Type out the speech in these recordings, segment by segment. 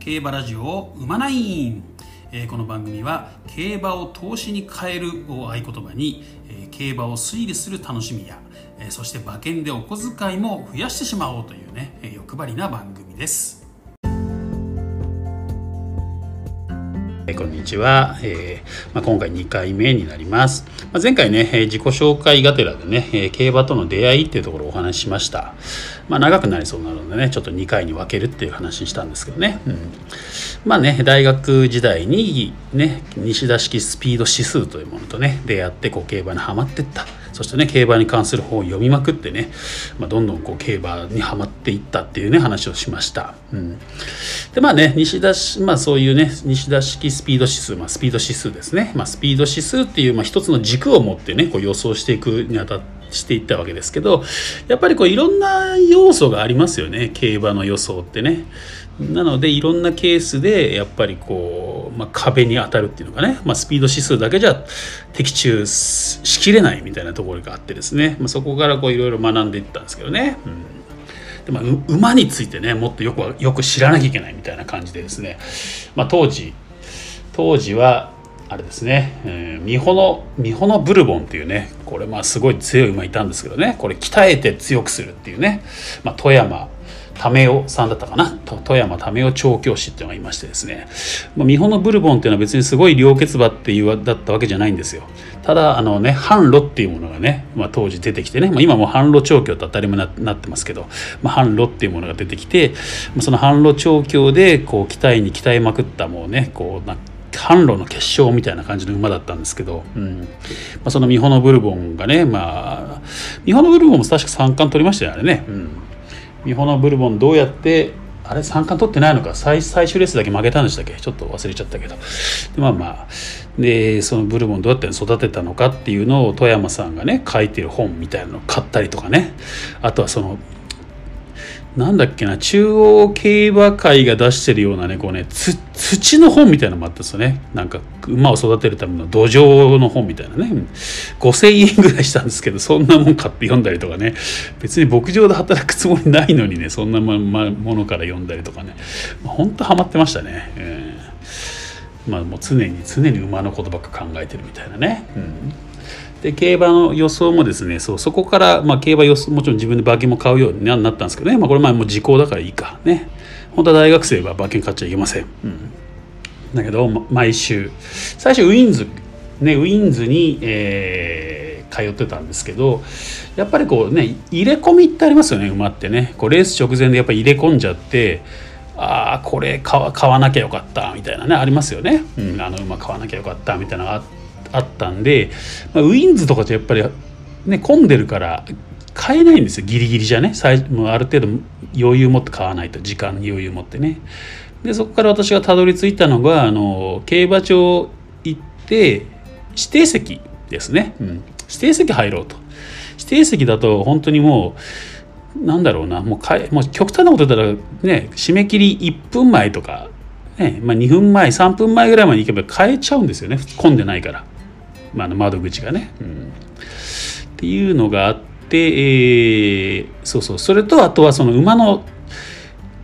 競馬ラジオ馬ナイン、えーこの番組は競馬を投資に変えるを合言葉に、えー競馬を推理する楽しみや、えーそして馬券でお小遣いも増やしてしまおうというね、えー欲張りな番組です。こんにちは、えーまあ、今回2回目になります、まあ、前回ね、えー自己紹介がてらでね、えー競馬との出会いっていうところをお話ししました、まあ、長くなりそうなのでねちょっと2回に分けるっていう話にしたんですけどね、うん、まあね大学時代にね西田式スピード指数というものとね出会ってこう競馬にはまってった。そしてね競馬に関する本を読みまくってね、まあ、どんどんこう競馬にはまっていったっていうね話をしました、うん、でまあね西田まあそういうね西田式スピード指数、まあ、スピード指数ですね、まあ、スピード指数っていう、まあ、一つの軸を持ってねこう予想していくにあたってしていったわけですけどやっぱりこういろんな要素がありますよね。競馬の予想ってね。なのでいろんなケースでやっぱりこう、まあ、壁に当たるっていうのかね、まあ、スピード指数だけじゃ的中しきれないみたいなところがあってですね、まあ、そこからこういろいろ学んでいったんですけどね。うん。でまあ、馬についてねもっとよくよく知らなきゃいけないみたいな感じでですね、まあ、当時当時はあれですね、えー、ミホノミホノブルボンっていうねこれまあすごい強い馬いたんですけどね。これ鍛えて強くするっていうね、まあ、富山為夫さんだったかな。富山為夫調教師っていうのがいましてですね、まあ、ミホノブルボンっていうのは別にすごい両血馬っていうだったわけじゃないんですよ。ただあのね販路っていうものがね、まあ、当時出てきてね、まあ、今も販路調教と当たり前になってますけど、まあ、販路っていうものが出てきてその販路調教でこう鍛えに鍛えまくったもうねこうな販路の結晶みたいな感じの馬だったんですけど、うん。まあ、そのミホノブルボンがねまあミホノブルボンも確か三冠取りましたよあれね、うん、ミホノブルボンどうやってあれ三冠取ってないのか。最最終レースだけ負けたんでしたっけ？ちょっと忘れちゃったけど。でまあまあでそのブルボンどうやって育てたのかっていうのを富山さんがね書いてる本みたいなのを買ったりとかね。あとはそのなんだっけな中央競馬会が出してるようなねこうね土の本みたいなのもあったんですよね。なんか馬を育てるための土壌の本みたいなね。5,000円ぐらいしたんですけどそんなもん買って読んだりとかね。別に牧場で働くつもりないのにねそんなものから読んだりとかね。ほんとハマってましたね、えー、まあもう常に常に馬のことばっか考えてるみたいなね、うん。で競馬の予想もですねそうそこから、まあ、競馬予想もちろん自分で馬券も買うようになったんですけどね、まあ、これまあもう時効だからいいかね。本当は大学生は馬券買っちゃいけません、うん、だけど、ま、毎週。最初ウィンズねウィンズに、えー、通ってたんですけどやっぱりこうね入れ込みってありますよね馬ってね。こうレース直前でやっぱり入れ込んじゃってああこれ買わ買わなきゃよかったみたいなねありますよね、うん、あの馬買わなきゃよかったみたいなのがあってあったんで、まあ、ウィンズとかじゃやっぱりね混んでるから買えないんですよ。ギリギリじゃね。最もうある程度余裕持って買わないと。時間に余裕持ってね。でそこから私がたどり着いたのがあの競馬場行って指定席ですね、うん、指定席入ろうと。指定席だと本当にもうなんだろうな。もうかえもう極端なこと言ったらね締め切り1分前とかねまあ、2分前3分前ぐらいまで行けば買えちゃうんですよね。混んでないから、まあ、窓口がね、うん。っていうのがあって、えー、そうそう。それとあとはその馬の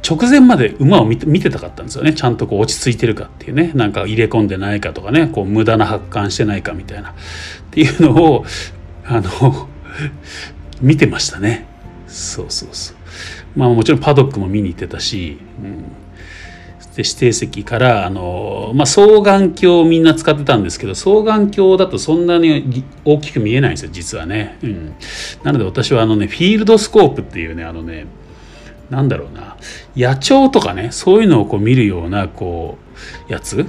直前まで馬を見て見てたかったんですよね。ちゃんとこう落ち着いてるかっていうね。なんか入れ込んでないかとかね。こう無駄な発汗してないかみたいな。っていうのをあの 見てましたね。そうそうそう。まあもちろんパドックも見に行ってたし、うん、で指定席からあの、まあ、双眼鏡をみんな使ってたんですけど双眼鏡だとそんなに大きく見えないんですよ実はね、うん、なので私はあのねフィールドスコープっていうねあのねなんだろうな野鳥とかねそういうのをこう見るようなこうやつ。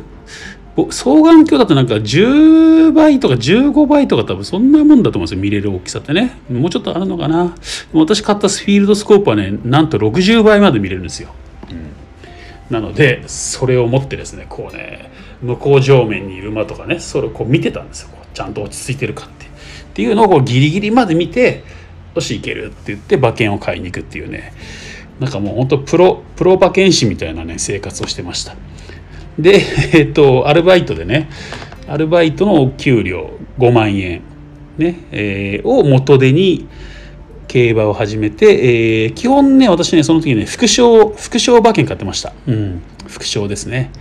双眼鏡だとなんか10倍とか15倍とか多分そんなもんだと思うんですよ見れる大きさってね。もうちょっとあるのかな。私買ったフィールドスコープはねなんと60倍まで見れるんですよ、なのでそれを持ってですねこうね向こう上面にいる馬とかねそれをこう見てたんですよ。ちゃんと落ち着いてるかって。っていうのをこうギリギリまで見てよしいけるって言って馬券を買いに行くっていうね。なんかもう本当プロプロ馬券師みたいなね生活をしてました。でえっとアルバイトでねアルバイトの給料5万円ね、えー、を元手に競馬を始めて、えー、基本ね私ねその時ね副賞副賞馬券買ってました。うん。副賞ですね。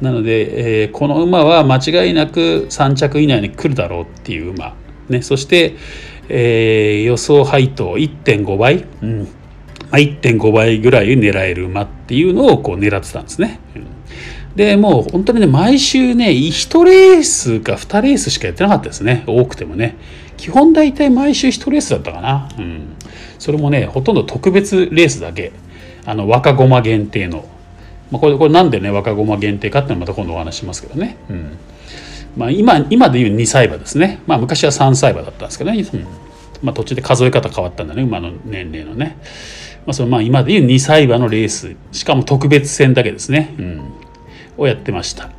なので、えー、この馬は間違いなく3着以内に来るだろうっていう馬、ね、そして、えー、予想配当1.5倍、うん。まあ、1.5倍ぐらい狙える馬っていうのをこう狙ってたんですね。うんでもう本当にね毎週ね1レースか2レースしかやってなかったですね。多くてもね。基本大体毎週1レースだったかな。うん。それもねほとんど特別レースだけ。あの若駒限定の。まあ、これこれなんでね若駒限定かっていうのはまた今度お話しますけどね、うん。まあ今、今でいう2歳馬ですね、まあ、昔は3歳馬だったんですけどね、うん。まあ、途中で数え方変わったんだね。馬の年齢のね、まあ、そのまあ今でいう2歳馬のレース。しかも特別戦だけですね、うん、をやってました。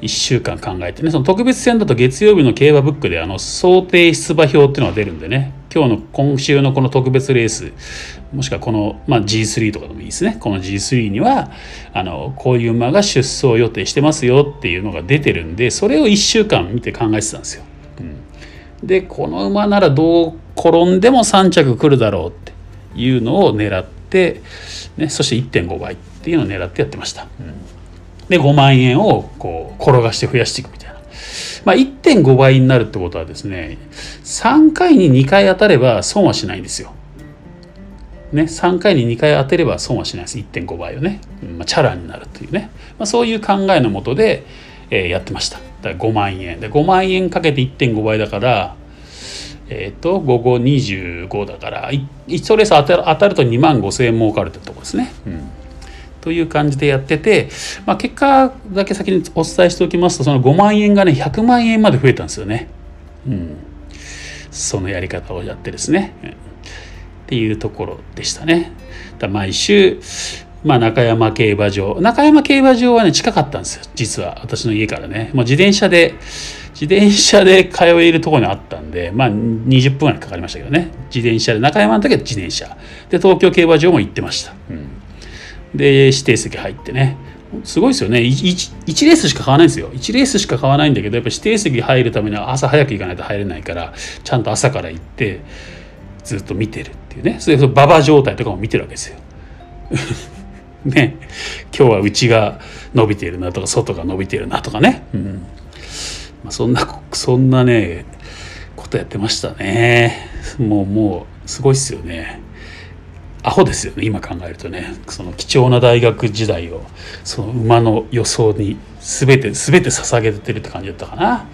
1週間考えてね。その特別戦だと月曜日の競馬ブックであの想定出馬表っていうのが出るんでね。今日の今週のこの特別レースもしくはこの、まあ、G3 とかでもいいですね。この G3 にはあのこういう馬が出走予定してますよっていうのが出てるんでそれを1週間見て考えてたんですよ。うん、でこの馬ならどう転んでも3着来るだろうっていうのを狙って、ね、そして1.5倍っていうのを狙ってやってました。うん、で5万円をこう転がして増やしていくみたいな。まあ、1.5倍になるってことはですね3回に2回当たれば損はしないんですよ。ね、3回に2回当てれば損はしないです1.5倍をね、まあ、チャラになるというね、まあ、そういう考えのもとで、えー、やってましただから5万円で5万円かけて1.5倍だからえっ、ー、と午後25だから1レース当たる当たると2万5千円儲かるってとこですね。うんという感じでやってて、まあ、結果だけ先にお伝えしておきますとその5万円がね100万円まで増えたんですよね。うん、そのやり方をやってですね。うんっていうところでしたね。だ毎週、まあ、中山競馬場。中山競馬場はね近かったんですよ。実は。私の家からね。もう自転車で自転車で通えるところにあったんでまあ20分ぐらいかかりましたけどね。自転車で中山の時は自転車。で東京競馬場も行ってました、うん、で指定席入ってね。すごいですよね。1, 1, レースしか買わないんですよ。1レースしか買わないんだけどやっぱ指定席入るためには朝早く行かないと入れないからちゃんと朝から行ってずっと見てるっていうね。それで馬場状態とかも見てるわけですよ。ね。今日は内が伸びているなとか外が伸びているなとかね、うん。まあ、そんなそんなねことやってましたね。もうもうすごいっすよね。アホですよね今考えるとね。その貴重な大学時代をその馬の予想に全て全て捧げてるって感じだったかな。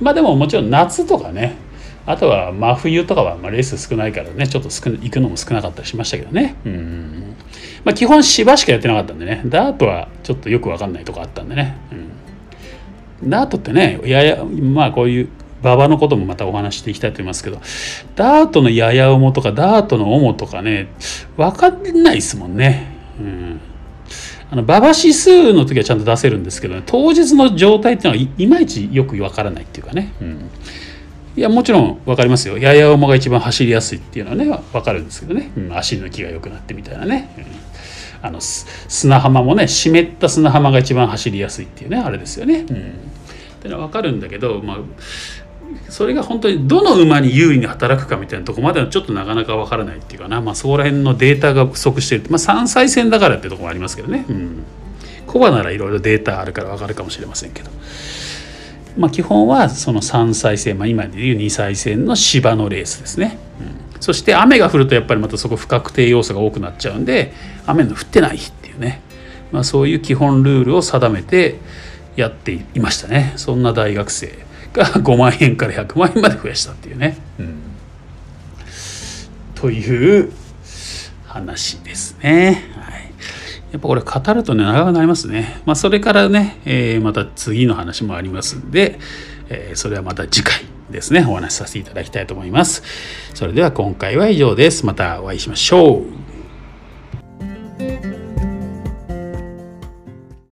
まあでももちろん夏とかね。あとは真冬とかはまレース少ないからね。ちょっと行くのも少なかったりしましたけどね。うん。まあ基本芝しかやってなかったんでね。ダートはちょっとよく分かんないとこあったんでね、うん、ダートってねややまあこういう馬場のこともまたお話していきたいと思いますけどダートのやや重とかダートの重とかね分かんないですもんね。うん。あの馬場指数の時はちゃんと出せるんですけど、ね、当日の状態っていうのはいまいちよく分からないっていうかね、うん。いやもちろん分かりますよ。やや重が一番走りやすいっていうのはね分かるんですけどね、うん、足抜きが良くなってみたいなね、うん、あの砂浜もね湿った砂浜が一番走りやすいっていうねあれですよね。うん、っていうのは分かるんだけど、まあ、それが本当にどの馬に有利に働くかみたいなとこまではちょっとなかなか分からないっていうかな、まあ、そこら辺のデータが不足してる、まあ、3歳戦だからっていうとこもありますけどね、うん、コバならいろいろデータあるから分かるかもしれませんけど。まあ、基本はその3歳戦、まあ、今でいう2歳戦の芝のレースですね、うん、そして雨が降るとやっぱりまたそこ不確定要素が多くなっちゃうんで雨の降ってない日っていうね、まあ、そういう基本ルールを定めてやっていましたね。そんな大学生。が5万円から100万円まで増やしたっていうね、うん、という話ですね。はいやっぱこれ語るとね長くなりますね。まあ、それからね、えー、また次の話もありますんで、えー、それはまた次回ですねお話しさせていただきたいと思います。それでは今回は以上です。またお会いしましょう。